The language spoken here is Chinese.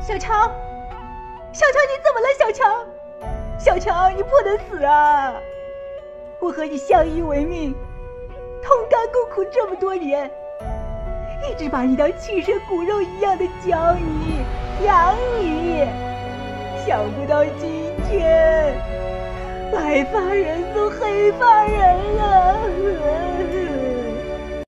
小乔小乔你怎么了小乔？小乔你不能死啊！我和你相依为命同甘共苦这么多年一直把你当亲生骨肉一样的教你养你想不到今天白发人送黑发人了